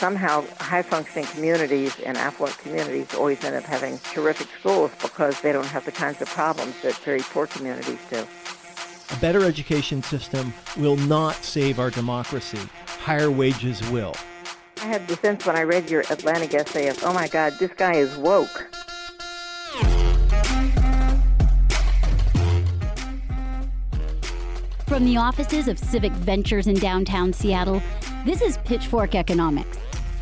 somehow high functioning communities and affluent communities always end up having terrific schools because they don't have the kinds of problems that very poor communities do. A better education system will not save our democracy. Higher wages will. I had the sense when I read your Atlantic essay of, oh my God, this guy is woke. From the offices of Civic Ventures in downtown Seattle, this is Pitchfork Economics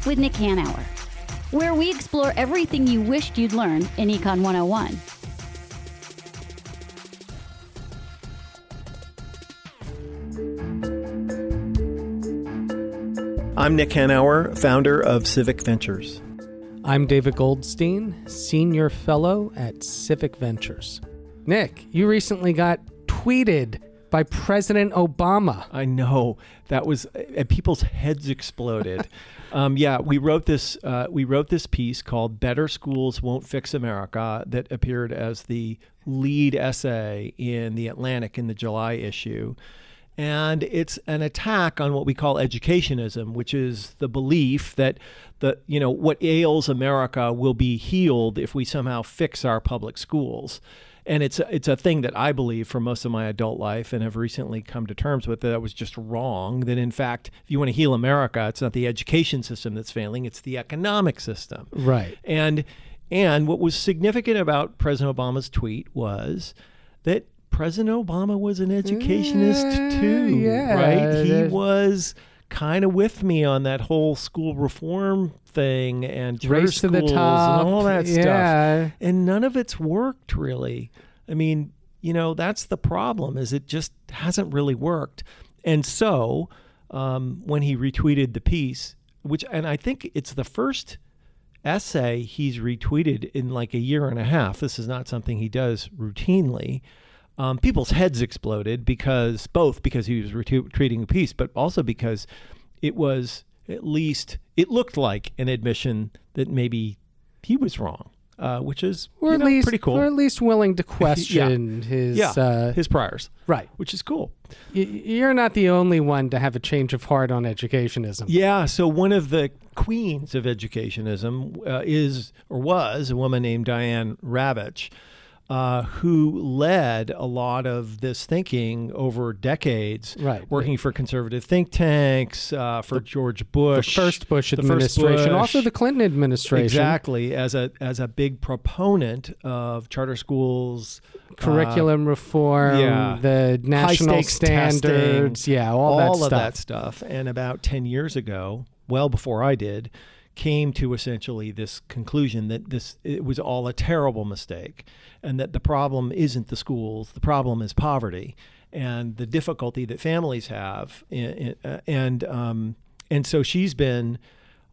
with Nick Hanauer, where we explore everything you wished you'd learn in Econ 101. I'm Nick Hanauer, founder of Civic Ventures. I'm David Goldstein, Senior Fellow at Civic Ventures. Nick, you recently got tweeted by President Obama. I know that was, and people's heads exploded. um, yeah, we wrote this. Uh, we wrote this piece called "Better Schools Won't Fix America" that appeared as the lead essay in the Atlantic in the July issue. And it's an attack on what we call educationism, which is the belief that the you know what ails America will be healed if we somehow fix our public schools and it's a, it's a thing that I believe for most of my adult life and have recently come to terms with that I was just wrong. That in fact, if you want to heal America, it's not the education system that's failing; it's the economic system. Right. And and what was significant about President Obama's tweet was that President Obama was an educationist Uh, too, yeah. right? He was kind of with me on that whole school reform thing and Race to the top. and all that stuff. Yeah. And none of it's worked really. I mean, you know, that's the problem is it just hasn't really worked. And so, um, when he retweeted the piece, which and I think it's the first essay he's retweeted in like a year and a half. This is not something he does routinely. Um, people's heads exploded because both because he was retreating a piece, but also because it was at least it looked like an admission that maybe he was wrong, uh, which is Or at know, least, pretty cool. or at least willing to question his. yeah, Uh, his priors, right. which is cool. Y- You're not the only one to have a change of heart on educationism. Yeah. So one of the queens of educationism uh, is or was a woman named Diane Ravitch, uh, who led a lot of this thinking over decades. Right. Working for conservative think tanks, uh, for George Bush, The first Bush the first administration, Bush. also the Clinton administration. Exactly, as a as a big proponent of charter schools, uh, Curriculum reform, yeah. the national standards, testing, yeah, all, all that of that stuff. And about 10 years ago, well before I did, came to essentially this conclusion that this it was all a terrible mistake and that the problem isn't the schools, the problem is poverty and the difficulty that families have in, in, uh, and um, and so she's been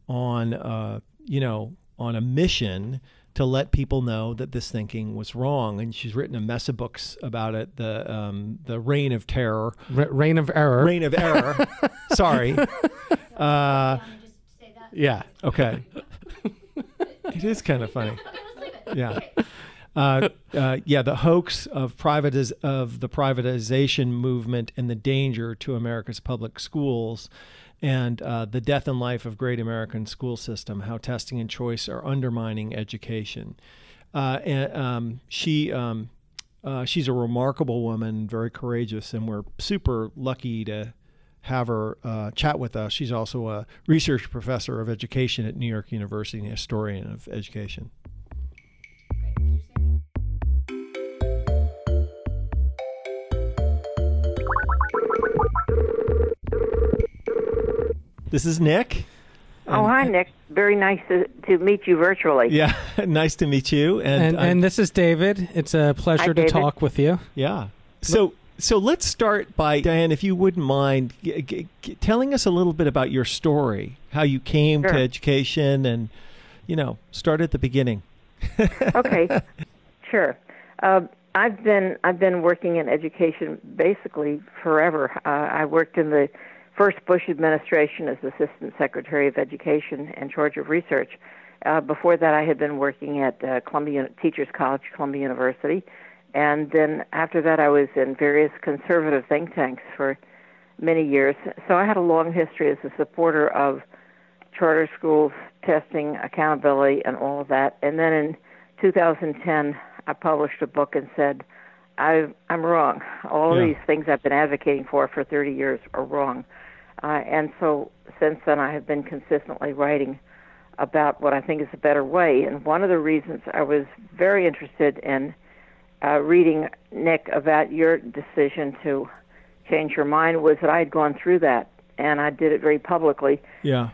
on uh, you know on a mission to let people know that this thinking was wrong and she's written a mess of books about it the um, the reign of terror Re- reign of error. reign of error. Sorry. Uh, yeah. okay. it is kind of funny. Yeah. Uh, uh, yeah, the hoax of privatiz- of the privatization movement and the danger to America's public schools, and uh, the death and life of great American school system. How testing and choice are undermining education. Uh, and um, she um, uh, she's a remarkable woman, very courageous, and we're super lucky to have her uh, chat with us. She's also a research professor of education at New York University and a historian of education. This is Nick. Oh, hi, Nick. Very nice to, to meet you virtually. Yeah, nice to meet you. And, And, and this is David. It's a pleasure Hi, to David. talk with you. yeah. So so let's start by Diane, if you wouldn't mind g- g- g- telling us a little bit about your story, how you came to education, and you know, start at the beginning. okay, sure. Uh, I've been I've been working in education basically forever. Uh, I worked in the first Bush administration as Assistant Secretary of Education and charge of research. Uh, before that, I had been working at uh, Columbia Teachers College, Columbia University, and then after that, I was in various conservative think tanks for many years. So I had a long history as a supporter of charter schools, testing, accountability, and all of that. And then in 2010, I published a book and said, I, I'm wrong. All Yeah. these things I've been advocating for for 30 years are wrong. Uh, and so since then, I have been consistently writing about what I think is a better way. And one of the reasons I was very interested in uh, reading, Nick, about your decision to change your mind was that I had gone through that, and I did it very publicly Yeah.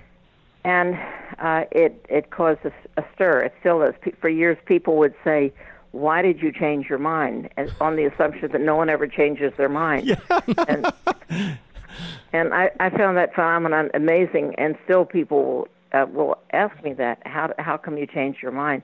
and uh, it it caused a, a stir. It still is. For years, people would say, "Why did you change your mind?" And on the assumption that no one ever changes their mind. and and I, I found that phenomenon amazing. And still, people will, uh, will ask me that, "How how come you changed your mind?"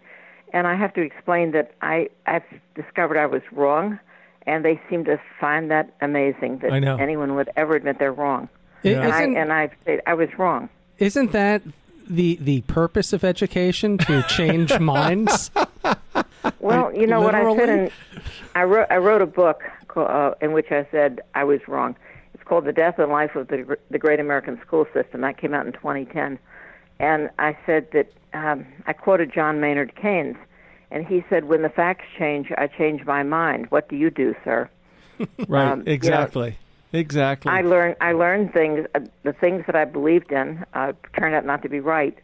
And I have to explain that I I've discovered I was wrong, and they seem to find that amazing that I know. anyone would ever admit they're wrong. I- And I Isn't, and I I was wrong. isn't that the the purpose of education to change minds? Well, you know what I said Literally? in I wrote I wrote a book called, uh, in which I said I was wrong. It's called The Death and Life of the the Great American School System. That came out in 2010, and I said that um, I quoted John Maynard Keynes, and he said, "When the facts change, I change my mind. What do you do, sir?" Right. Um, you know, exactly. exactly. I learned I learned things uh, the things that I believed in uh, turned out not to be right,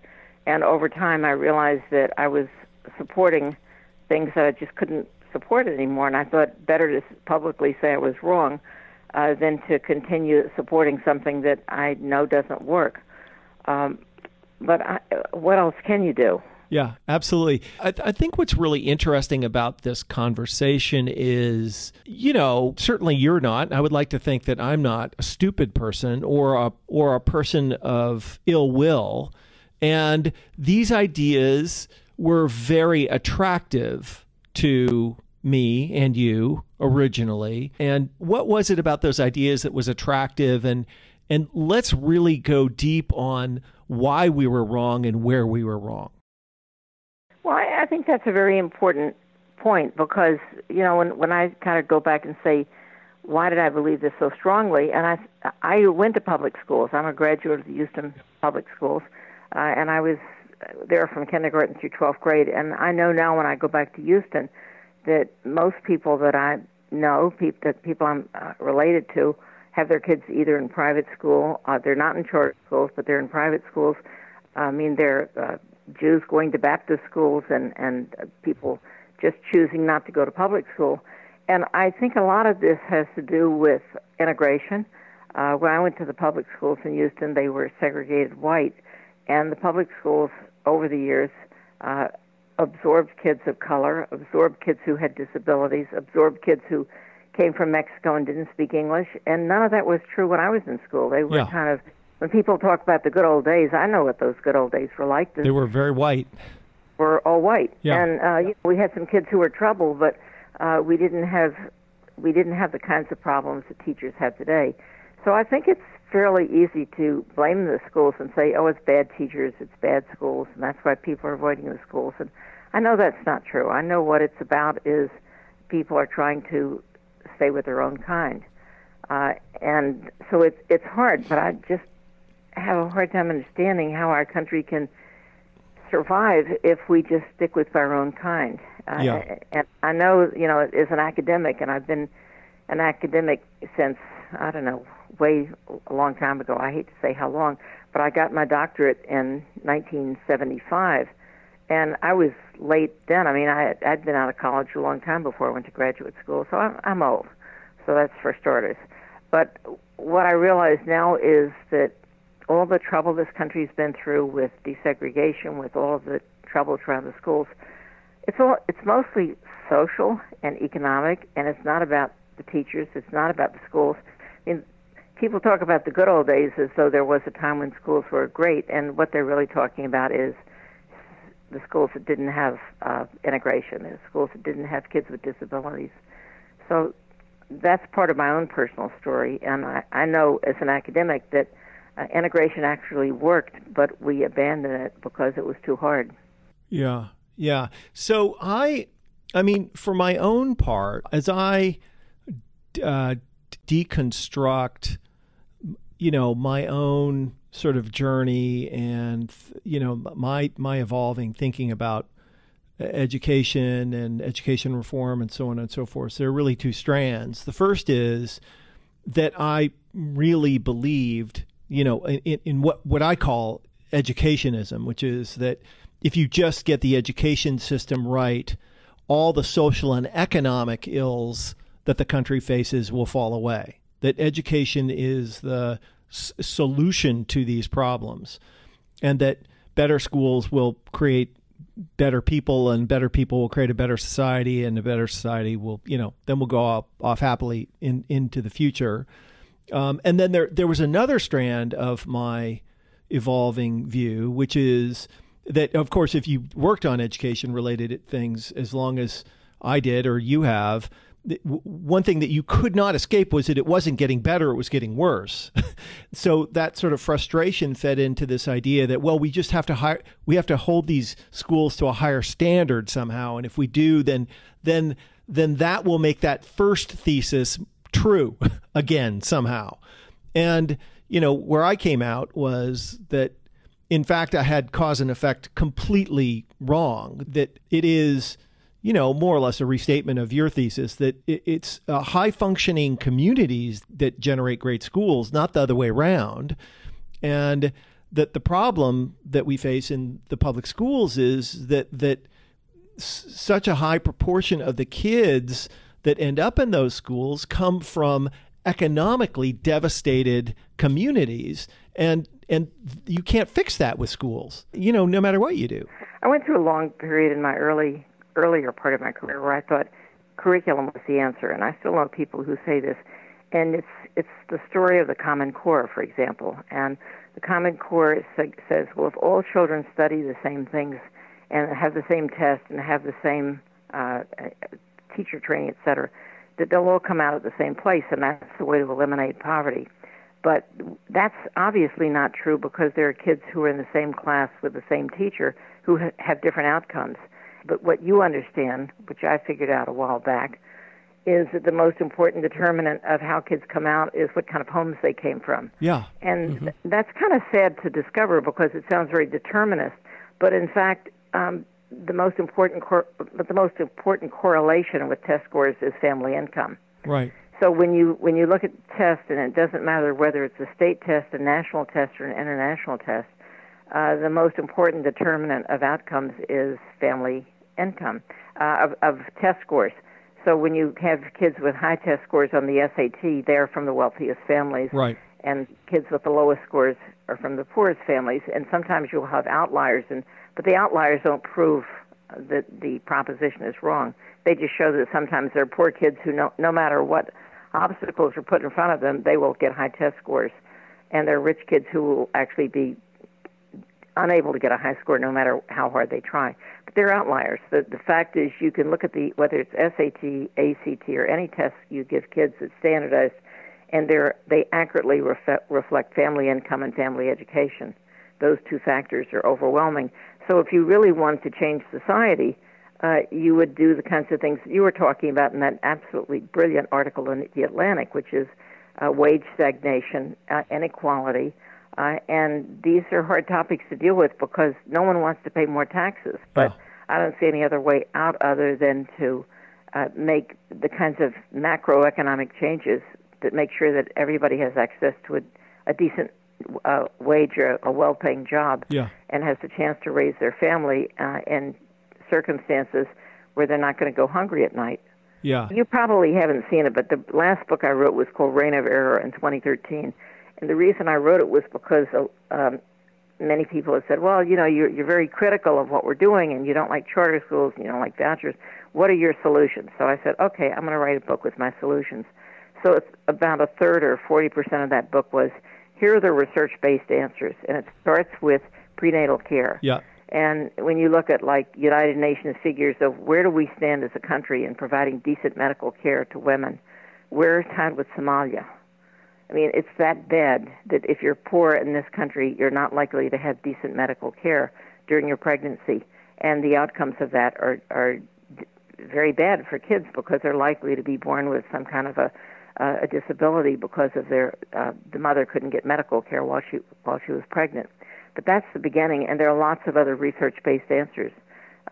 and over time I realized that I was supporting things that I just couldn't support anymore, and I thought better to publicly say I was wrong uh, than to continue supporting something that I know doesn't work. Um, but I, what else can you do? Yeah, absolutely. I, th- I think what's really interesting about this conversation is, you know, certainly you're not. I would like to think that I'm not a stupid person or a or a person of ill will, and these ideas were very attractive to me and you originally. And what was it about those ideas that was attractive and and let's really go deep on why we were wrong and where we were wrong. Well, I, think that's a very important point because you know when when I kind of go back and say, why did I believe this so strongly? And I I went to public schools. I'm a graduate of the Houston Public Schools, uh, and I was there from kindergarten through 12th grade. And I know now when I go back to Houston that most people that I know, peop that people I'm uh, related to, have their kids either in private school. Uh, they're not in charter schools, but they're in private schools. I mean, they're uh, Jews going to Baptist schools and and people just choosing not to go to public school. And I think a lot of this has to do with integration. Uh, when I went to the public schools in Houston, they were segregated white, and the public schools over the years uh, absorbed kids of color, absorbed kids who had disabilities, absorbed kids who came from Mexico and didn't speak English, and none of that was true when I was in school. They were Yeah. kind of when people talk about the good old days, I know what those good old days were like. The They were very white. were all white, Yeah. and uh, you know, we had some kids who were trouble, but uh, we didn't have we didn't have the kinds of problems that teachers have today. So I think it's fairly easy to blame the schools and say, "Oh, it's bad teachers, it's bad schools, and that's why people are avoiding the schools." And I know that's not true. I know what it's about is people are trying to stay with their own kind, uh, and so it's it's hard. But I just have a hard time understanding how our country can survive if we just stick with our own kind. Uh, Yeah. And I know, you know, as an academic, and I've been an academic since I don't know, way a long time ago. I hate to say how long, but I got my doctorate in 1975, and I was late then. I mean, I I'd been out of college a long time before I went to graduate school, so I'm, I'm old. So that's for starters. But what I realize now is that all the trouble this country's been through with desegregation, with all the trouble around the schools, it's all it's mostly social and economic, and it's not about the teachers. It's not about the schools. I mean, people talk about the good old days as though there was a time when schools were great, and what they're really talking about is the schools that didn't have uh, integration, the schools that didn't have kids with disabilities. So that's part of my own personal story, and I, I know as an academic that uh, integration actually worked, but we abandoned it because it was too hard. Yeah. Yeah. So I, I mean, for my own part, as I uh, deconstruct you know, my own sort of journey and you know my my evolving thinking about uh, education and education reform and so on and so forth. there are really two strands. The first is that I really believed, you know, in, in what what I call educationism, which is that if you just get the education system right, all the social and economic ills that the country faces will fall away. That education is the s- solution to these problems, and that better schools will create better people and better people will create a better society and a better society will you know then we'll go off, off happily in into the future. Um, and then there there was another strand of my evolving view which is that of course if you worked on education related things as long as I did or you have one thing that you could not escape was that it wasn't getting better it was getting worse. So that sort of frustration fed into this idea that well we just have to hire we have to hold these schools to a higher standard somehow and if we do then then then that will make that first thesis true again somehow. And you know where i came out was that in fact i had cause and effect completely wrong that it is you know, more or less a restatement of your thesis that it's uh, high functioning communities that generate great schools, not the other way around. And that the problem that we face in the public schools is that that s- such a high proportion of the kids that end up in those schools come from economically devastated communities and and you can't fix that with schools you know no matter what you do i went through a long period in my early earlier part of my career where I thought curriculum was the answer, and I still know people who say this. And it's it's the story of the Common Core, for example. And the Common Core says, well, if all children study the same things and have the same test and have the same uh, teacher training, et cetera, that they'll all come out at the same place, and that's the way to eliminate poverty. But that's obviously not true because there are kids who are in the same class with the same teacher who ha- have different outcomes. But what you understand, which I figured out a while back, is that the most important determinant of how kids come out is what kind of homes they came from. Yeah. And mm-hmm. that's kind of sad to discover because it sounds very determinist, but in fact, um, the most important cor- but the most important correlation with test scores is family income. Right. So when you when you look at tests, and it doesn't matter whether it's a state test, a national test, or an international test, uh, the most important determinant of outcomes is family income uh, of, of test scores. So when you have kids with high test scores on the SAT, they're from the wealthiest families. Right. And kids with the lowest scores are from the poorest families. And sometimes you'll have outliers, and but the outliers don't prove that the proposition is wrong. They just show that sometimes there are poor kids who, no, no matter what obstacles are put in front of them, they will get high test scores. And there are rich kids who will actually be unable to get a high score no matter how hard they try. But they're outliers. The, the fact is, you can look at the whether it's SAT, ACT, or any test you give kids that's standardized, and they're they accurately refe- reflect family income and family education. Those two factors are overwhelming. So if you really want to change society, uh, you would do the kinds of things that you were talking about in that absolutely brilliant article in the Atlantic, which is uh, wage stagnation, uh, inequality uh, and these are hard topics to deal with because no one wants to pay more taxes. But oh. I don't see any other way out other than to uh, make the kinds of macroeconomic changes that make sure that everybody has access to a, a decent uh, wage or a well-paying job, yeah. and has the chance to raise their family uh, in circumstances where they're not going to go hungry at night. Yeah. You probably haven't seen it, but the last book I wrote was called Reign of Error in 2013 and the reason I wrote it was because uh, um, many people have said, well, you know, you're, you're very critical of what we're doing and you don't like charter schools and you don't like vouchers. What are your solutions? So I said, okay, I'm going to write a book with my solutions. So it's about a third or 40% of that book was here are the research based answers. And it starts with prenatal care. Yeah. And when you look at like United Nations figures of where do we stand as a country in providing decent medical care to women, we're tied with Somalia. I mean, it's that bad that if you're poor in this country, you're not likely to have decent medical care during your pregnancy, and the outcomes of that are are very bad for kids because they're likely to be born with some kind of a uh, a disability because of their uh, the mother couldn't get medical care while she while she was pregnant. But that's the beginning, and there are lots of other research-based answers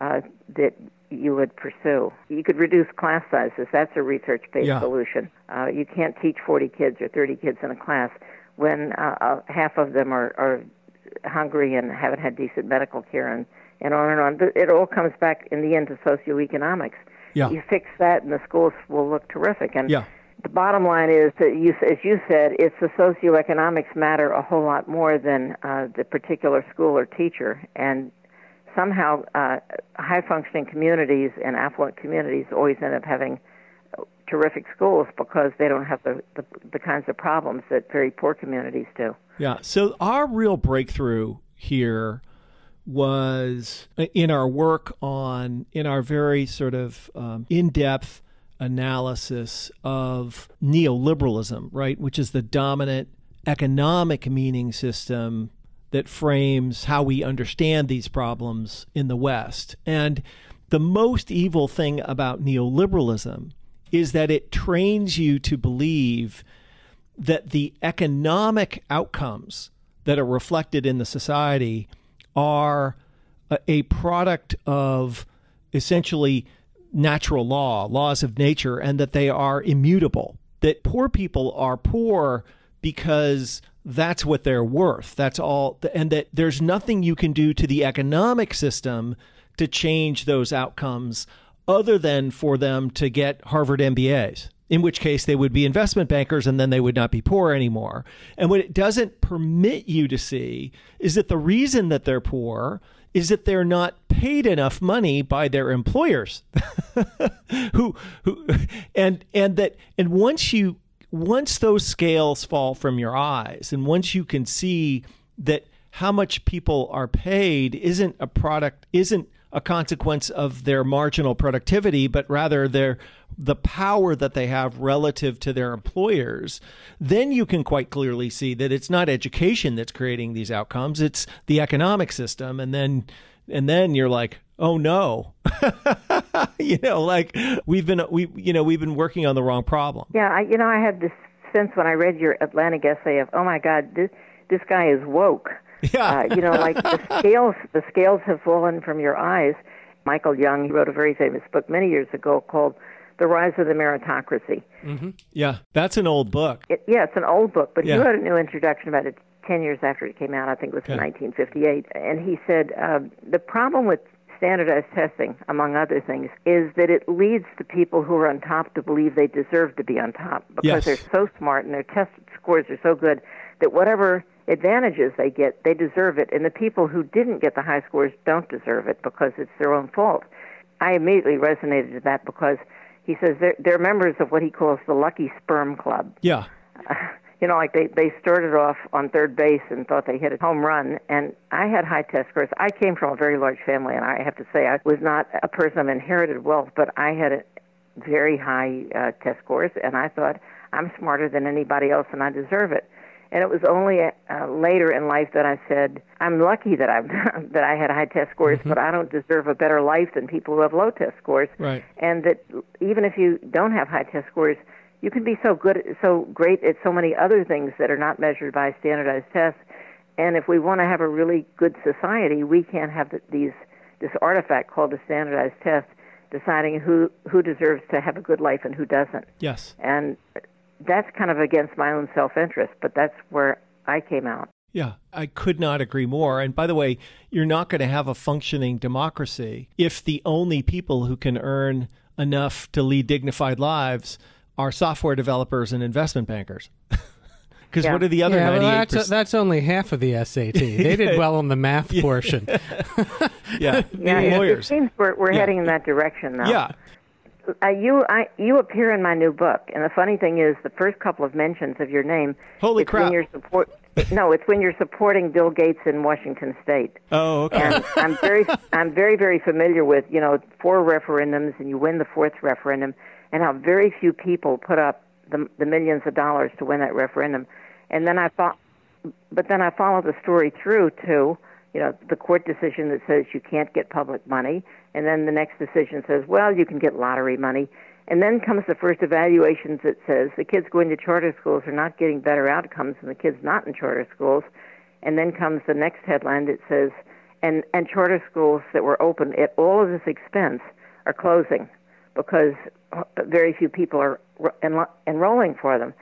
uh, that you would pursue. You could reduce class sizes. That's a research-based Yeah. solution. Uh, you can't teach 40 kids or 30 kids in a class when uh, uh, half of them are, are hungry and haven't had decent medical care and, and on and on. But it all comes back in the end to socioeconomics. Yeah. You fix that, and the schools will look terrific. And Yeah. the bottom line is that you, as you said, it's the socioeconomics matter a whole lot more than uh, the particular school or teacher. And somehow, uh, high-functioning communities and affluent communities always end up having terrific schools because they don't have the, the the kinds of problems that very poor communities do. Yeah. So our real breakthrough here was in our work on, in our very sort of um, in depth analysis of neoliberalism, right, which is the dominant economic meaning system that frames how we understand these problems in the West. And the most evil thing about neoliberalism is that it trains you to believe that the economic outcomes that are reflected in the society are a, product of essentially natural law, laws of nature, and that they are immutable. That poor people are poor because that's what they're worth. That's all. And that there's nothing you can do to the economic system to change those outcomes other than for them to get Harvard MBAs, in which case they would be investment bankers and then they would not be poor anymore. And what it doesn't permit you to see is that the reason that they're poor is that they're not paid enough money by their employers who who and and that and once you once those scales fall from your eyes and once you can see that how much people are paid isn't a product isn't a consequence of their marginal productivity but rather their the power that they have relative to their employers then you can quite clearly see that it's not education that's creating these outcomes. It's the economic system. And then and then you're like oh no you know like we've been we you know we've been working on the wrong problem Yeah, I, you know, I had this sense when I read your Atlantic essay of, oh my God, this this guy is woke. Yeah. Uh, you know, like the scales the scales have fallen from your eyes. Michael Young, he wrote a very famous book many years ago called The Rise of the Meritocracy. mhm yeah that's an old book It, yeah, it's an old book, but Yeah. he wrote a new introduction about it 10 years after it came out. I think it was in 1958. And he said um, the problem with standardized testing, among other things, is that it leads the people who are on top to believe they deserve to be on top Yes. because they're so smart and their test scores are so good that whatever advantages they get, they deserve it. And the people who didn't get the high scores don't deserve it because it's their own fault. I immediately resonated with that because he says they're, they're members of what he calls the Lucky Sperm Club yeah you know, like they they started off on third base and thought they hit a home run. And I had high test scores. I came from a very large family, and I have to say I was not a person of inherited wealth, but I had a very high uh, test scores, and I thought I'm smarter than anybody else, and I deserve it. And it was only uh, later in life that I said, I'm lucky that I've that I had high test scores, but I don't deserve a better life than people who have low test scores. Right. And that even if you don't have high test scores, you can be so good, so great at so many other things that are not measured by standardized tests. And if we want to have a really good society, we can't have these this artifact called a standardized test deciding who who deserves to have a good life and who doesn't. yes And that's kind of against my own self-interest, but that's where I came out. Yeah, I could not agree more. And by the way, you're not going to have a functioning democracy if the only people who can earn enough to lead dignified lives are software developers and investment bankers. Because Yeah. what are the other yeah, well, 98%? that's, that's only half of the SAT. They did well on the math portion. yeah, Yeah, it- lawyers. It seems we're, we're Yeah. heading in that direction now. Yeah, Uh, you I, you appear in my new book, and the funny thing is, the first couple of mentions of your name. Holy it's crap. When you're support, no, it's when you're supporting Bill Gates in Washington State. Oh, okay. And I'm very I'm very very familiar with you know four referendums, and you win the fourth referendum, and how very few people put up the the millions of dollars to win that referendum, and then I thought, but then I follow the story through to you know the court decision that says you can't get public money, and then the next decision says, well, you can get lottery money, And then comes the first evaluations that says the kids going to charter schools are not getting better outcomes than the kids not in charter schools. And then comes the next headline that says, and, and charter schools that were open at all of this expense are closing because very few people are enro- enrolling for them.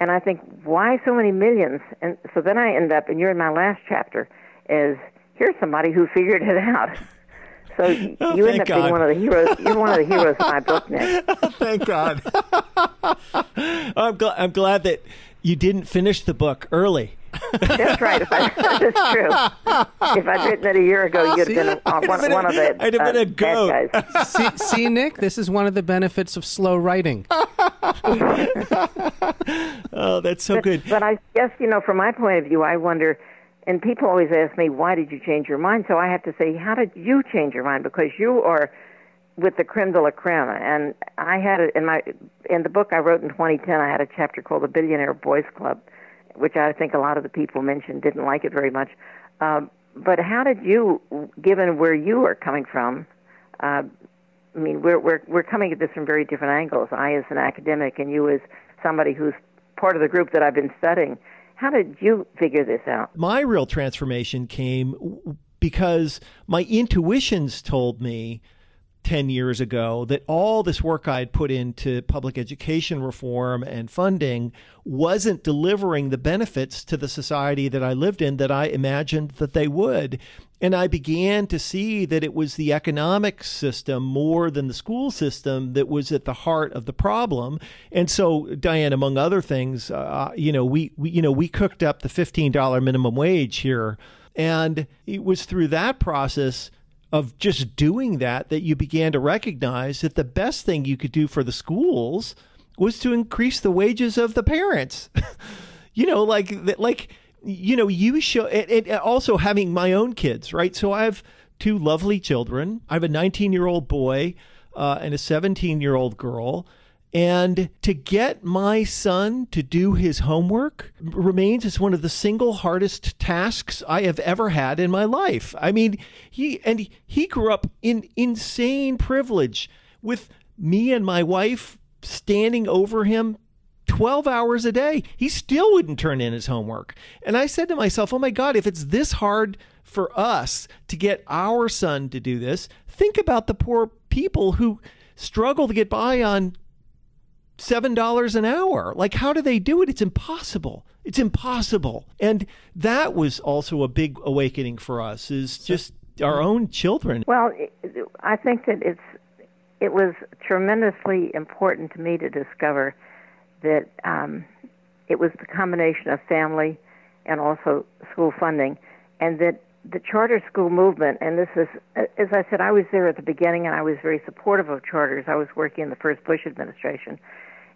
And I think, why so many millions? And so then I end up, and you're in my last chapter, is here's somebody who figured it out. So oh, you end up God. being one of the heroes. You're one of the heroes of my book, Nick. Thank God. I'm, gl- I'm glad that you didn't finish the book early. That's right. If I, that's true. If I'd written it a year ago, you'd have been uh, one, been one of the I'd have been uh, a goat. bad guys. see, see, Nick, this is one of the benefits of slow writing. Oh, that's so good. But I guess, you know, from my point of view, I wonder, and people always ask me, why did you change your mind? So I have to say, how did you change your mind? Because you are with the creme de la creme. And I had it in my, in the book I wrote in 2010, I had a chapter called The Billionaire Boys Club, which I think a lot of the people mentioned didn't like it very much. Um, but how did you, given where you are coming from, uh, I mean, we're we're we're coming at this from very different angles. I, as an academic, and you, as somebody who's part of the group that I've been studying. How did you figure this out? My real transformation came because my intuitions told me 10 years ago that all this work I had put into public education reform and funding wasn't delivering the benefits to the society that I lived in that I imagined that they would. And I began to see that it was the economic system more than the school system that was at the heart of the problem. And so, Diane, among other things, uh, you know, we, we you know we cooked up the fifteen dollar minimum wage here, and it was through that process of just doing that that you began to recognize that the best thing you could do for the schools was to increase the wages of the parents. you know, like like you know, you show and also having my own kids, right? So I have two lovely children. I have a 19 year old boy uh, and a 17 year old girl. And to get my son to do his homework remains as one of the single hardest tasks I have ever had in my life. I mean, he and he grew up in insane privilege with me and my wife standing over him 12 hours a day. He still wouldn't turn in his homework. And I said to myself, oh my God, if it's this hard for us to get our son to do this, think about the poor people who struggle to get by on $7 an hour. Like, how do they do it? It's impossible. It's impossible. And that was also a big awakening for us, is just our own children. Well, I think that it's it was tremendously important to me to discover that um, it was the combination of family and also school funding, and that the charter school movement, and this is, as I said, I was there at the beginning and I was very supportive of charters. I was working in the first Bush administration.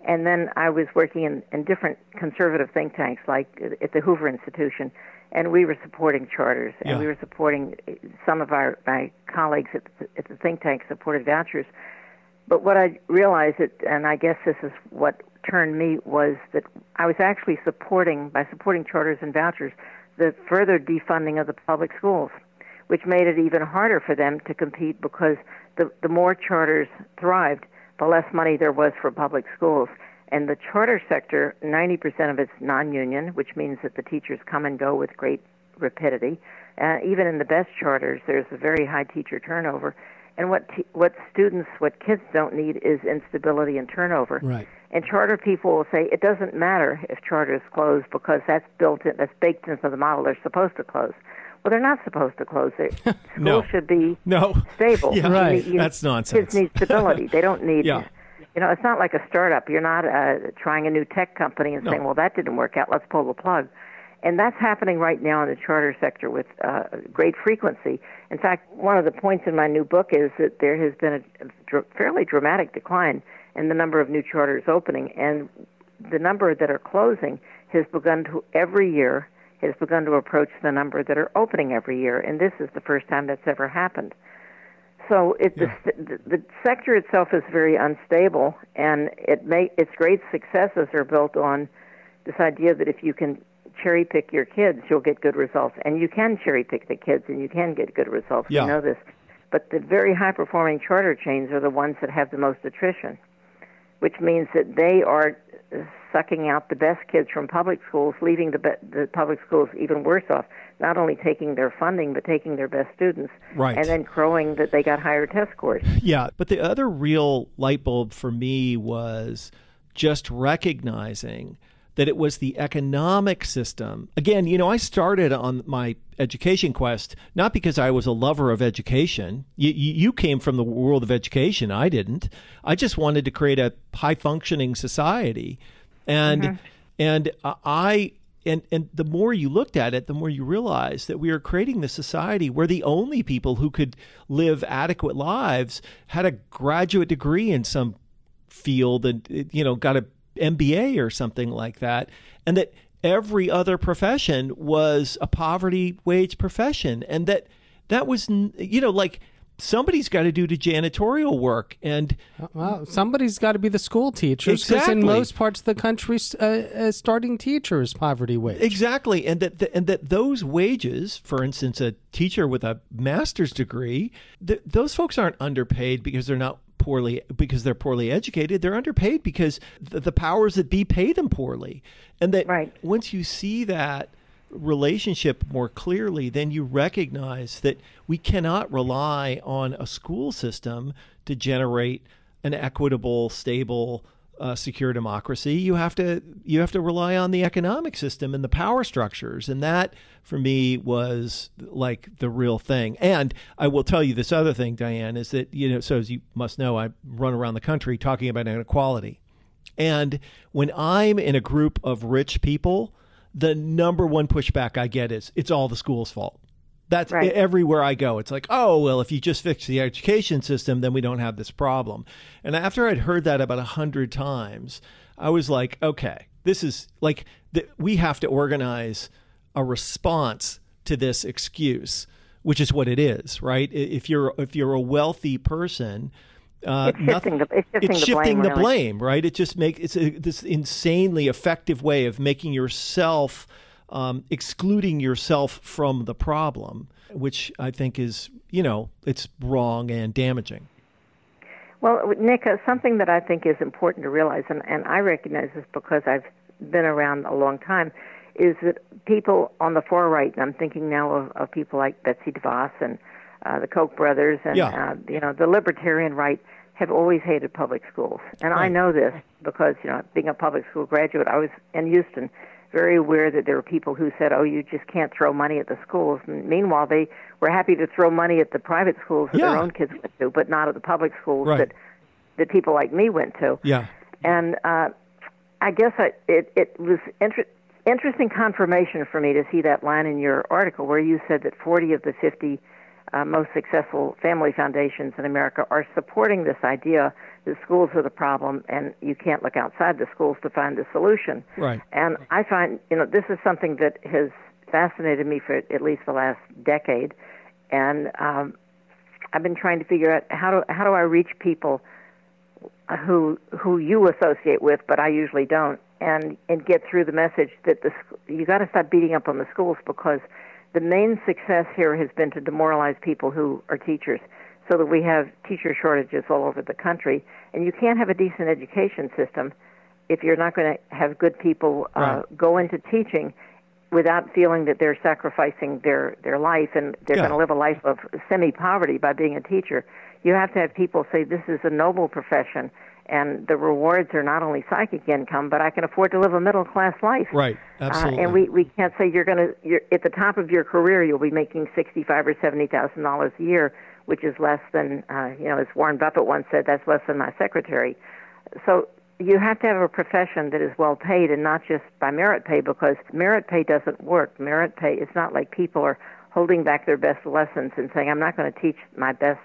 And then I was working in, in different conservative think tanks, like at the Hoover Institution, and we were supporting charters, and Yeah. we were supporting eh, some of our my colleagues at the, at the think tank supported vouchers. But what I realized, that, and I guess this is what turned me, was that I was actually supporting, by supporting charters and vouchers, the further defunding of the public schools, which made it even harder for them to compete because the, the more charters thrived, the less money there was for public schools. And the charter sector, 90% of it's non union, which means that the teachers come and go with great rapidity. Uh, even in the best charters, there's a very high teacher turnover. And what t- what students, what kids don't need is instability and turnover. Right. And charter people will say it doesn't matter if charters close because that's built in, that's baked into the model. They're supposed to close. Well, they're not supposed to close. They, schools No. should be No. stable. Yeah, You Right. need- you- That's nonsense. Kids need stability. They don't need. Yeah. You know, it's not like a startup. You're not uh, trying a new tech company and No. saying, "Well, that didn't work out. Let's pull the plug." And that's happening right now in the charter sector with uh, great frequency. In fact, one of the points in my new book is that there has been a, a dr- fairly dramatic decline in the number of new charters opening, and the number that are closing has begun to every year has begun to approach the number that are opening every year, and this is the first time that's ever happened. So it, the, the, the sector itself is very unstable, and it may, its great successes are built on this idea that if you can cherry pick your kids, you'll get good results. And you can cherry pick the kids, and you can get good results. Yeah. We know this. But the very high performing charter chains are the ones that have the most attrition. Which means that they are sucking out the best kids from public schools, leaving the be- the public schools even worse off. Not only taking their funding, but taking their best students, Right. and then crowing that they got higher test scores. Yeah, but the other real light bulb for me was just recognizing that it was the economic system. Again, you know, I started on my education quest not because I was a lover of education. You, you, came from the world of education. I didn't. I just wanted to create a high functioning society, and mm-hmm. and I and and the more you looked at it, the more you realized that we were creating the society where the only people who could live adequate lives had a graduate degree in some field and you know got a MBA or something like that, and that every other profession was a poverty wage profession, and that that was you know like somebody's got to do the janitorial work and Well, somebody's got to be the school teachers because Exactly. in most parts of the country, uh, uh, starting teacher is poverty wage. Exactly, and that and that those wages, for instance, a teacher with a master's degree, th- those folks aren't underpaid because they're not poorly because they're poorly educated. They're underpaid because the, the powers that be pay them poorly, and that Right. once you see that relationship more clearly, then you recognize that we cannot rely on a school system to generate an equitable, stable, uh, secure democracy. You have to you have to rely on the economic system and the power structures, and that for me was like the real thing. And I will tell you this other thing, Diane, is that you know, so as you must know, I run around the country talking about inequality. And when I'm in a group of rich people, the number one pushback I get is it's all the school's fault. That's Right. everywhere I go. It's like, oh, well, if you just fix the education system, then we don't have this problem. And after I'd heard that about a hundred times, I was like, okay, this is like, th- we have to organize a response to this excuse, which is what it is, right? If you're if you're a wealthy person, uh, It's shifting the- it's shifting it's the shifting blame, the really. blame, right? It just makes it's a, this insanely effective way of making yourself um, excluding yourself from the problem, which I think is you know it's wrong and damaging. Well, Nick, uh, something that I think is important to realize, and, and I recognize this because I've been around a long time, is that people on the far right, and I'm thinking now of, of people like Betsy DeVos and uh, the Koch brothers, and Yeah. uh, you know the libertarian right, have always hated public schools, and I know this because you know being a public school graduate, I was in Houston, very aware that there were people who said, "Oh, you just can't throw money at the schools." And meanwhile, they were happy to throw money at the private schools that Yeah. their own kids went to, but not at the public schools Right. that that people like me went to. Yeah, And uh, I guess I, it it was inter- interesting confirmation for me to see that line in your article where you said that 40 of the 50 uh, most successful family foundations in America are supporting this idea that schools are the problem and you can't look outside the schools to find the solution. right. And I find, you know, this is something that has fascinated me for at least the last decade. And um, I've been trying to figure out how do how do I reach people who who you associate with, but I usually don't, and and get through the message that the you got to stop beating up on the schools because the main success here has been to demoralize people who are teachers, so that we have teacher shortages all over the country, and you can't have a decent education system if you're not going to have good people uh, Right. go into teaching without feeling that they're sacrificing their their life and they're Yeah. going to live a life of semi poverty by being a teacher. You have to have people say this is a noble profession and the rewards are not only psychic income, but I can afford to live a middle class life. Right. Absolutely. Uh, and we, we can't say you're going to you're at the top of your career you'll be making sixty five or seventy thousand dollars a year, which is less than uh, you know as Warren Buffett once said that's less than my secretary. So you have to have a profession that is well paid and not just by merit pay because merit pay doesn't work. Merit pay is not like people are holding back their best lessons and saying I'm not going to teach my best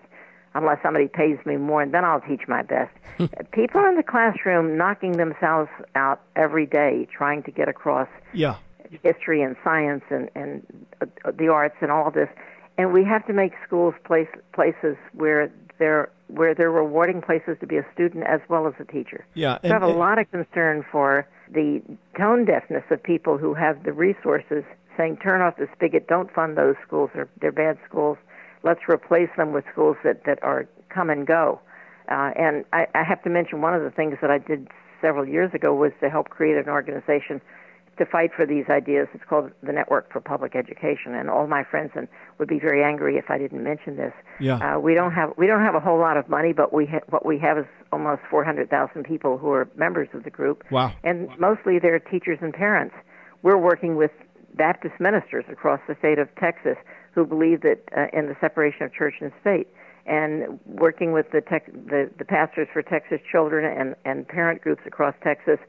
unless somebody pays me more and then I'll teach my best. people are in the classroom knocking themselves out every day trying to get across yeah. history and science and and uh, the arts and all this and we have to make schools place, places where they're where they're rewarding places to be a student as well as a teacher. Yeah. So I have a and- lot of concern for the tone deafness of people who have the resources saying turn off the spigot, don't fund those schools, they're, they're bad schools. Let's replace them with schools that, that are come and go. Uh, and I, I have to mention one of the things that I did several years ago was to help create an organization to fight for these ideas. It's called the Network for Public Education, and all my friends and would be very angry if I didn't mention this. Yeah. Uh, we don't have we don't have a whole lot of money, but we ha- what we have is almost 400,000 people who are members of the group, Wow. and mostly they're teachers and parents. We're working with Baptist ministers across the state of Texas who believe that uh, in the separation of church and state, and working with the, tech, the the pastors for Texas Children and and parent groups across Texas.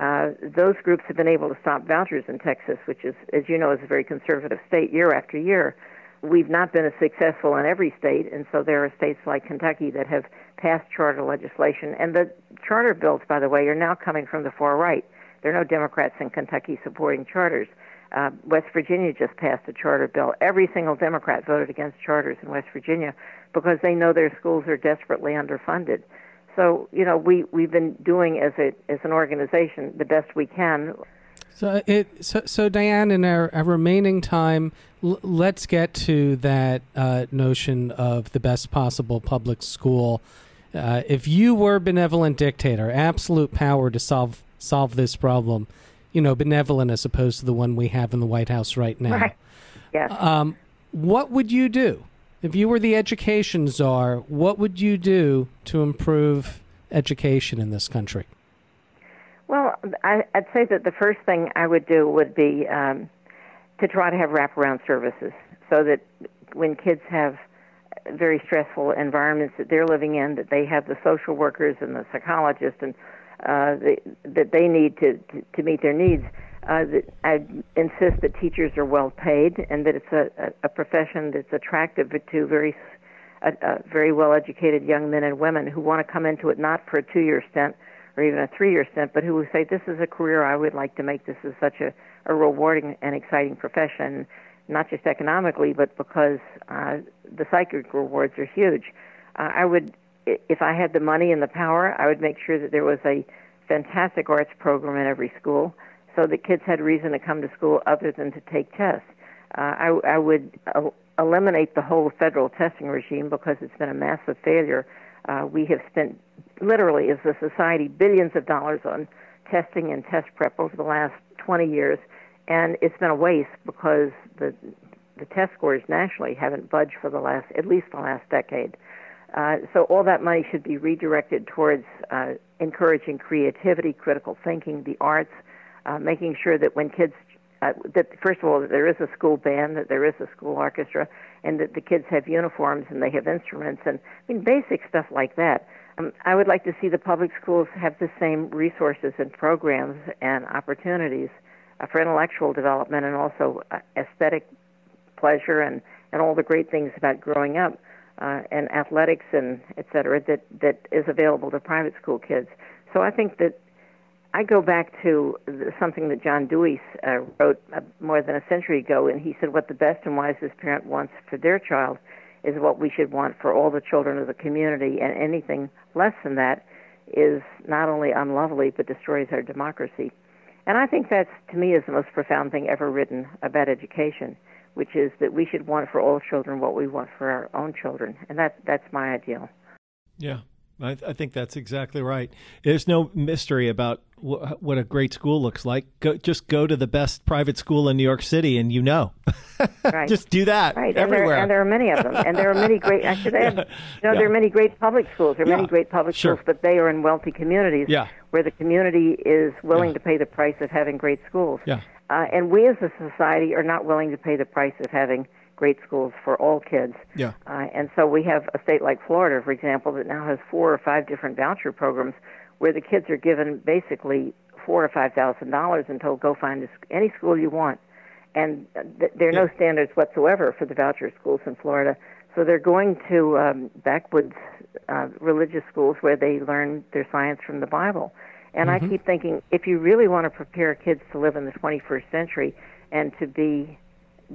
Uh, those groups have been able to stop vouchers in Texas, which is, as you know, is a very conservative state year after year. We've not been as successful in every state, and so there are states like Kentucky that have passed charter legislation. And the charter bills, by the way, are now coming from the far right. There are no Democrats in Kentucky supporting charters. Uh, West Virginia just passed a charter bill. Every single Democrat voted against charters in West Virginia because they know their schools are desperately underfunded. So you know we we've been doing as a as an organization the best we can. So it so, so Diane, in our, our remaining time, l- let's get to that uh, notion of the best possible public school. Uh, if you were benevolent dictator, absolute power to solve solve this problem, you know, benevolent as opposed to the one we have in the White House right now. Right. Yes. Um, what would you do if you were the education czar? What would you do to improve education in this country? Well, I, I'd say that the first thing I would do would be um, to try to have wraparound services so that when kids have very stressful environments that they're living in, that they have the social workers and the psychologists and uh, the, that they need to, to, to meet their needs. Uh, I insist that teachers are well paid and that it's a, a, a profession that's attractive to very uh, uh, very well educated young men and women who want to come into it not for a two year stint or even a three year stint, but who say, This is a career I would like to make. This is such a, a rewarding and exciting profession, not just economically, but because uh, the psychic rewards are huge. Uh, I would, if I had the money and the power, I would make sure that there was a fantastic arts program in every school so that kids had reason to come to school other than to take tests. Uh, I, I would el- eliminate the whole federal testing regime because it's been a massive failure. Uh, we have spent literally, as a society, billions of dollars on testing and test prep over the last 20 years, and it's been a waste because the the test scores nationally haven't budged for the last, at least the last decade. Uh, so all that money should be redirected towards uh, encouraging creativity, critical thinking, the arts, uh, making sure that when kids uh, that first of all that there is a school band, that there is a school orchestra, and that the kids have uniforms and they have instruments, and I mean basic stuff like that. Um, I would like to see the public schools have the same resources and programs and opportunities uh, for intellectual development and also uh, aesthetic pleasure and, and all the great things about growing up uh, and athletics and et cetera that, that is available to private school kids. So I think that I go back to something that John Dewey uh, wrote uh, more than a century ago, and he said, What the best and wisest parent wants for their child is what we should want for all the children of the community, and anything less than that is not only unlovely but destroys our democracy. And I think that's, to me, is the most profound thing ever written about education, which is that we should want for all children what we want for our own children, and that that's my ideal. Yeah, I, I think that's exactly right. There's no mystery about wh- what a great school looks like. Go, just go to the best private school in New York City, and you know. Right. just do that Right, and everywhere. there, and there are many of them, and there are many great. I should add, you know, there are many great public schools. There are Yeah, many great public sure. schools, but they are in wealthy communities Yeah. where the community is willing Yeah. to pay the price of having great schools. Yeah. Uh, and we as a society are not willing to pay the price of having great schools for all kids. Yeah. Uh, and so we have a state like Florida, for example, that now has four or five different voucher programs where the kids are given basically four or five thousand dollars and told go find any school you want. And th- there are no standards whatsoever for the voucher schools in Florida. So they're going to um, backwoods uh, religious schools where they learn their science from the Bible. And I keep thinking, if you really want to prepare kids to live in the 21st century and to be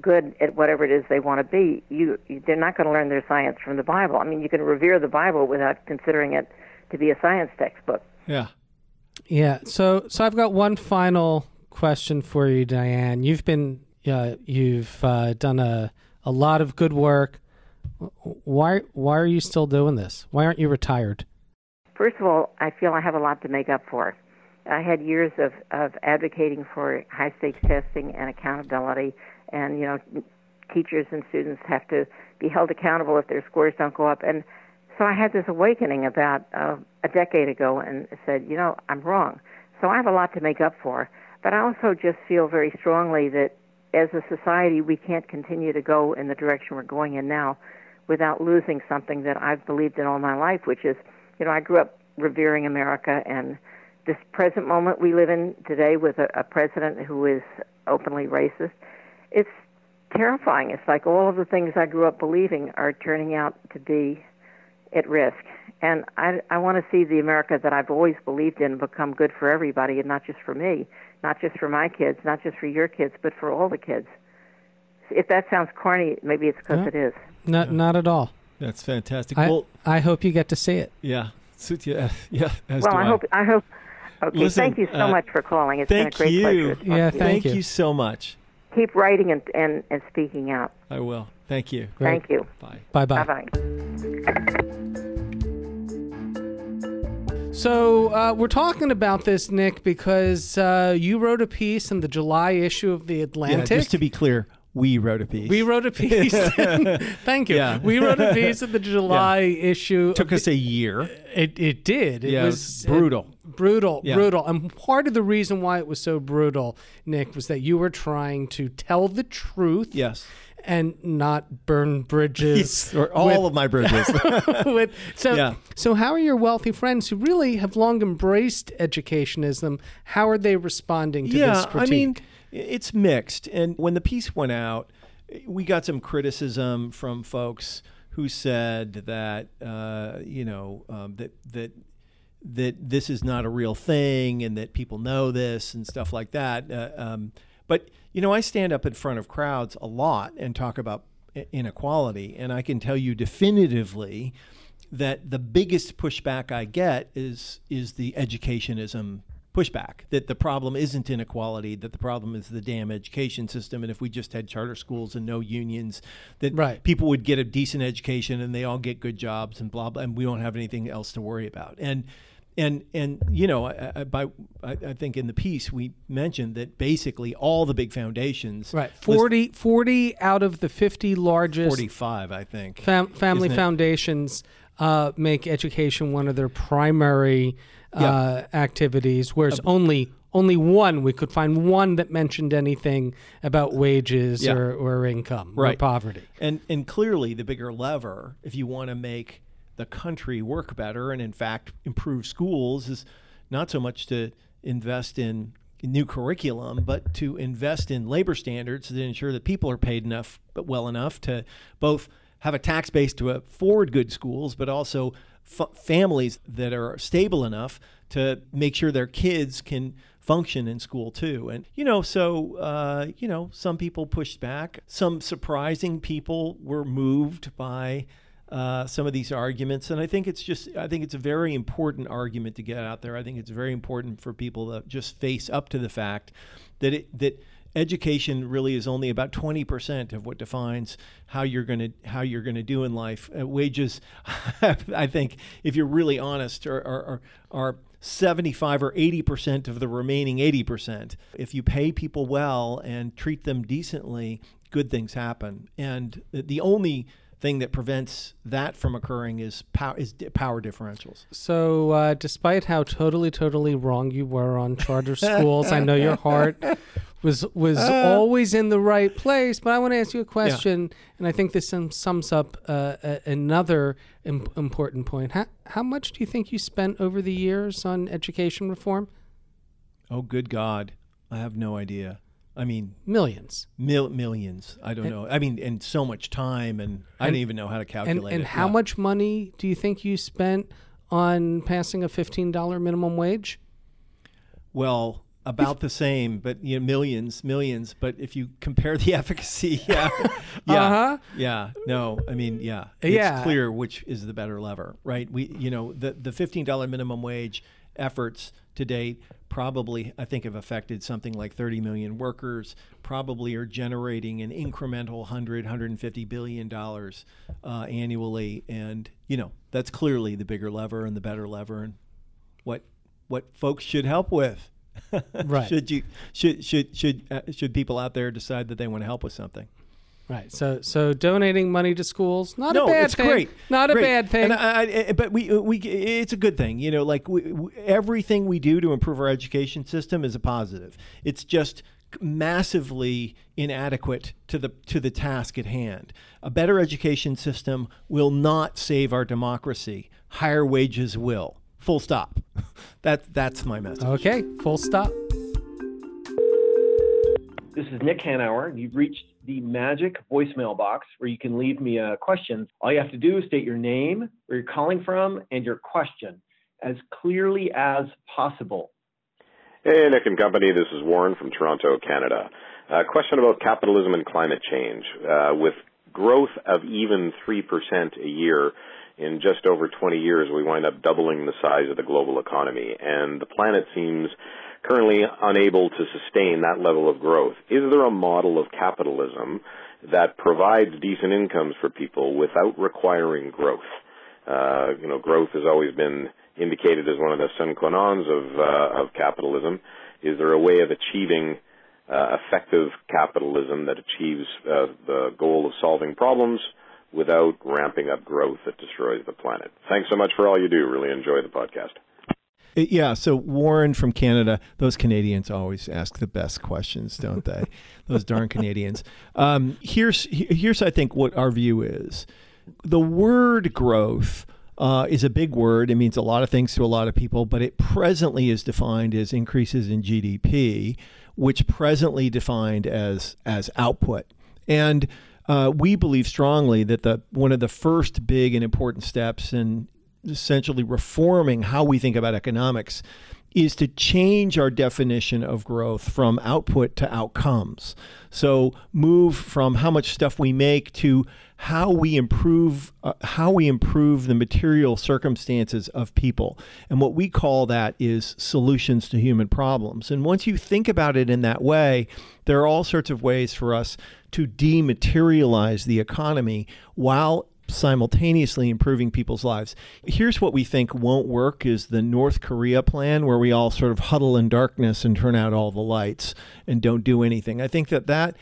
good at whatever it is they want to be, you, you they're not going to learn their science from the Bible. I mean, you can revere the Bible without considering it to be a science textbook. Yeah. Yeah. So so I've got one final question for you, Diane. You've been uh, you've uh, done a a lot of good work. Why why are you still doing this? Why aren't you retired? First of all, I feel I have a lot to make up for. I had years of, of advocating for high stakes testing and accountability, and you know, teachers and students have to be held accountable if their scores don't go up. And so I had this awakening about uh, a decade ago and said, you know, I'm wrong. So I have a lot to make up for. But I also just feel very strongly that as a society, we can't continue to go in the direction we're going in now without losing something that I've believed in all my life, which is, you know, I grew up revering America and this present moment we live in today with a, a president who is openly racist. It's terrifying. It's like all of the things I grew up believing are turning out to be at risk. And I, I want to see the America that I've always believed in become good for everybody and not just for me, not just for my kids, not just for your kids, but for all the kids. If that sounds corny, maybe it's because it is. Not not at all. That's fantastic. I, well, I hope you get to see it. yeah, suits you. uh, yeah, as well, do I hope. I hope. Okay, Listen, thank you so uh, much for calling. It's been a great you. pleasure. to talk Yeah, to you. thank Thank you. you so much. Keep writing and, and, and speaking out. I will. Thank you. Great. Thank you. Bye. Bye Bye bye. bye. So uh, we're talking about this, Nick, because uh, you wrote a piece in the July issue of the Atlantic. Yeah, Atlantic. just to be clear, we wrote a piece. we wrote a piece. Thank you. Yeah. We wrote a piece in the July issue. took us a year. it, it did. It Yeah, it was brutal. uh, brutal, Yeah. brutal. And part of the reason why it was so brutal, Nick, was that you were trying to tell the truth Yes. and not burn bridges. or all of my bridges. with so Yeah. so how are your wealthy friends who really have long embraced educationism how are they responding to yeah, this I critique mean, it's mixed. And when the piece went out, we got some criticism from folks who said that uh, you know um, that that that this is not a real thing and that people know this and stuff like that. Uh, um, but you know, I stand up in front of crowds a lot and talk about inequality, and I can tell you definitively that the biggest pushback I get is is the educationism pushback that the problem isn't inequality that the problem is the damn education system and if we just had charter schools and no unions that Right. people would get a decent education and they all get good jobs and blah blah and we don't have anything else to worry about and and and you know I, I, by, I, I think in the piece we mentioned that basically all the big foundations right list- 40, 40 out of the 50 largest 45 I think fam- family Isn't it? Uh, make education one of their primary uh, activities whereas only only one we could find one that mentioned anything about wages Yeah. or, or income or poverty. And and clearly the bigger lever, if you want to make the country work better and in fact improve schools, is not so much to invest in new curriculum, but to invest in labor standards to ensure that people are paid enough but well enough to both have a tax base to afford good schools, but also f- families that are stable enough to make sure their kids can function in school too. And you know, so uh, you know, some people pushed back. Some surprising people were moved by uh, some of these arguments, and I think it's just I think it's a very important argument to get out there. I think it's very important for people to just face up to the fact that it that education really is only about 20% of what defines how you're going to how you're going to do in life. Uh, wages i think if you're really honest are are, are, are 75 or 80% of the remaining 80% if you pay people well and treat them decently good things happen. And the- the only thing that prevents that from occurring is power is power differentials. So, uh, despite how totally, totally wrong you were on charter schools, I know your heart was was always in the right place. But I want to ask you a question, and I think this sums up uh, a, another Im- important point. How how much do you think you spent over the years on education reform? oh good god i have no idea i mean Millions. Mil- millions. I don't know. I mean, and so much time, and, I And- don't even know how to And calculate and it. how Yeah. much money do you think you spent on passing a fifteen dollar minimum wage? Well, about the same, but you know, millions, millions. But if you compare the efficacy, yeah, yeah, Uh-huh. yeah. No, I mean, yeah, it's Yeah. clear which is the better lever, right? We, you know, the the fifteen dollar minimum wage efforts to date probably I think have affected something like 30 million workers, probably are generating an incremental 100, 150 billion dollars uh, annually, and you know that's clearly the bigger lever and the better lever, and what what folks should help with. Right. should you should should should uh, should people out there decide that they want to help with something? Right. So so donating money to schools not no, a bad it's thing. great. Not Great. a bad thing. And I, I, but we we it's a good thing. You know, like we, we, everything we do to improve our education system is a positive. It's just massively inadequate to the to the task at hand. A better education system will not save our democracy. Higher wages will. Full stop. that that's my message. okay. Full stop. This is Nick Hanauer. You've reached the magic voicemail box where you can leave me a question. All you have to do is state your name, where you're calling from, and your question as clearly as possible. Hey, Nick and Company. This is Warren from Toronto, Canada. A question about capitalism and climate change. Uh, with growth of even 3% a year in just over 20 years, we wind up doubling the size of the global economy. And the planet seems currently unable to sustain that level of growth. Is there a model of capitalism that provides decent incomes for people without requiring growth? Uh, you know, growth has always been indicated as one of the sine qua nons of, uh, of capitalism. Is there a way of achieving uh, effective capitalism that achieves uh, the goal of solving problems without ramping up growth that destroys the planet? Thanks so much for all you do. Really enjoy the podcast. Uh, Yeah, so Warren from Canada, those Canadians always ask the best questions, don't they? those darn Canadians. Um, here's here's I think what our view is. The word growth uh, is a big word. It means a lot of things to a lot of people, but it presently is defined as increases in GDP, which presently defined as as output. And uh, we believe strongly that the one of the first big and important steps in essentially reforming how we think about economics is to change our definition of growth from output to outcomes. So move from how much stuff we make to how we improve uh, how we improve the material circumstances of people. And what we call that is solutions to human problems. And once you think about it in that way, there are all sorts of ways for us to dematerialize the economy while simultaneously improving people's lives. Here's what we think won't work is the North Korea plan where we all sort of huddle in darkness and turn out all the lights and don't do anything. I think that that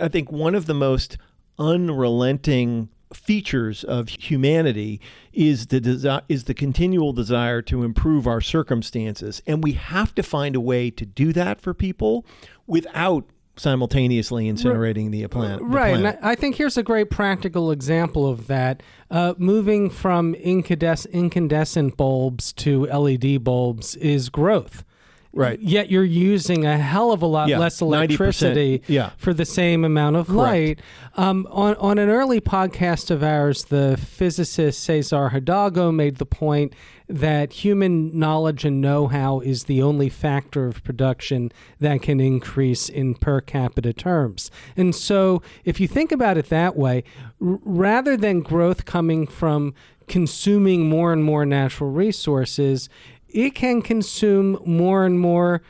I think one of the most unrelenting features of humanity is the desi- is the continual desire to improve our circumstances and we have to find a way to do that for people without simultaneously incinerating the planet. Right, and planet. I think here's a great practical example of that. Uh, moving from incandes- incandescent bulbs to LED bulbs is growth. Right. Yet you're using a hell of a lot Yeah, less 90%, electricity yeah. for the same amount of light. Um, on, on an early podcast of ours, the physicist Cesar Hidalgo made the point that human knowledge and know how is the only factor of production that can increase in per capita terms. And so, if you think about it that way, r- rather than growth coming from consuming more and more natural resources, it can consume more and more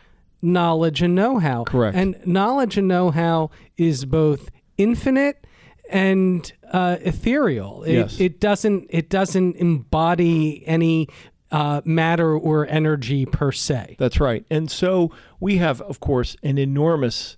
knowledge and know-how. Correct. And knowledge and know-how is both infinite and uh, ethereal. It, Yes. it doesn't it doesn't embody any uh, matter or energy per se. That's right. And so we have, of course, an enormous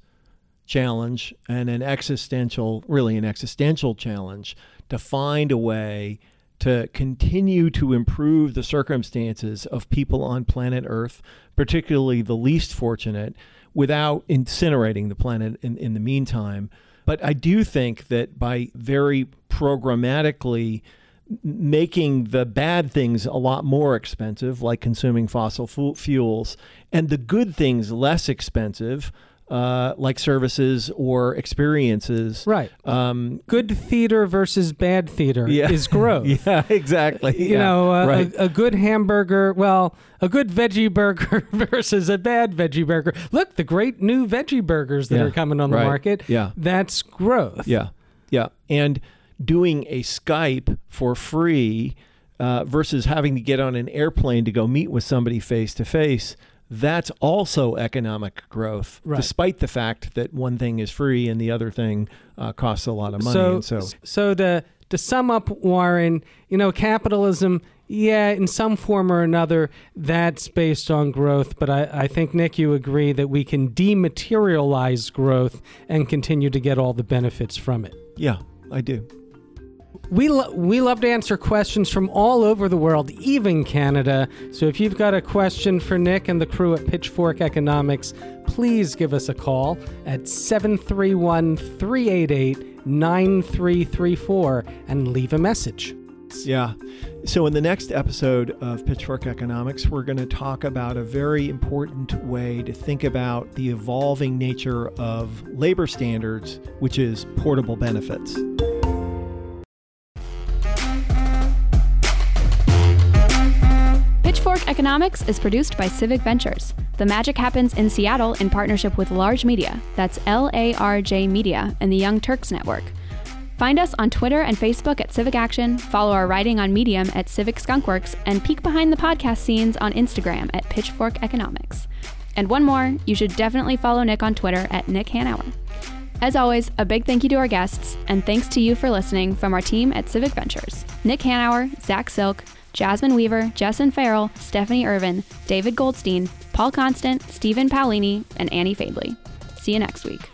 challenge and an existential, really an existential challenge to find a way to continue to improve the circumstances of people on planet Earth, particularly the least fortunate, without incinerating the planet in, in the meantime. But I do think that by very programmatically making the bad things a lot more expensive, like consuming fossil fu- fuels, and the good things less expensive, uh, like services or experiences. Right. Um, Good theater versus bad theater is growth. yeah, exactly. You Yeah, know, uh, right. a, a good hamburger, well, a good veggie burger versus a bad veggie burger. Look, the great new veggie burgers that Yeah, are coming on the right. market. Yeah. That's growth. Yeah, yeah, and doing a Skype for free uh, versus having to get on an airplane to go meet with somebody face to face. that's also economic growth, Right. despite the fact that one thing is free and the other thing uh, costs a lot of money. So, and so, so to to sum up, Warren, you know, capitalism, yeah, in some form or another, that's based on growth. But I, I think Nick, you agree that we can dematerialize growth and continue to get all the benefits from it. yeah, I do. We, lo- we love to answer questions from all over the world, even Canada. So if you've got a question for Nick and the crew at Pitchfork Economics, please give us a call at 731 388 9334 and leave a message. Yeah. So, in the next episode of Pitchfork Economics, we're going to talk about a very important way to think about the evolving nature of labor standards, which is portable benefits. Pitchfork Economics is produced by Civic Ventures. The magic happens in Seattle in partnership with LARJ Media. That's L A R J Media and the Young Turks Network. Find us on Twitter and Facebook at Civic Action, follow our writing on Medium at Civic Skunkworks, and peek behind the podcast scenes on Instagram at Pitchfork Economics. And one more, you should definitely follow Nick on Twitter at Nick Hanauer. As always, a big thank you to our guests, and thanks to you for listening from our team at Civic Ventures Nick Hanauer, Zach Silk, Jasmine Weaver, Jessen Farrell, Stephanie Irvin, David Goldstein, Paul Constant, Stephen Paolini, and Annie Fadely. See you next week.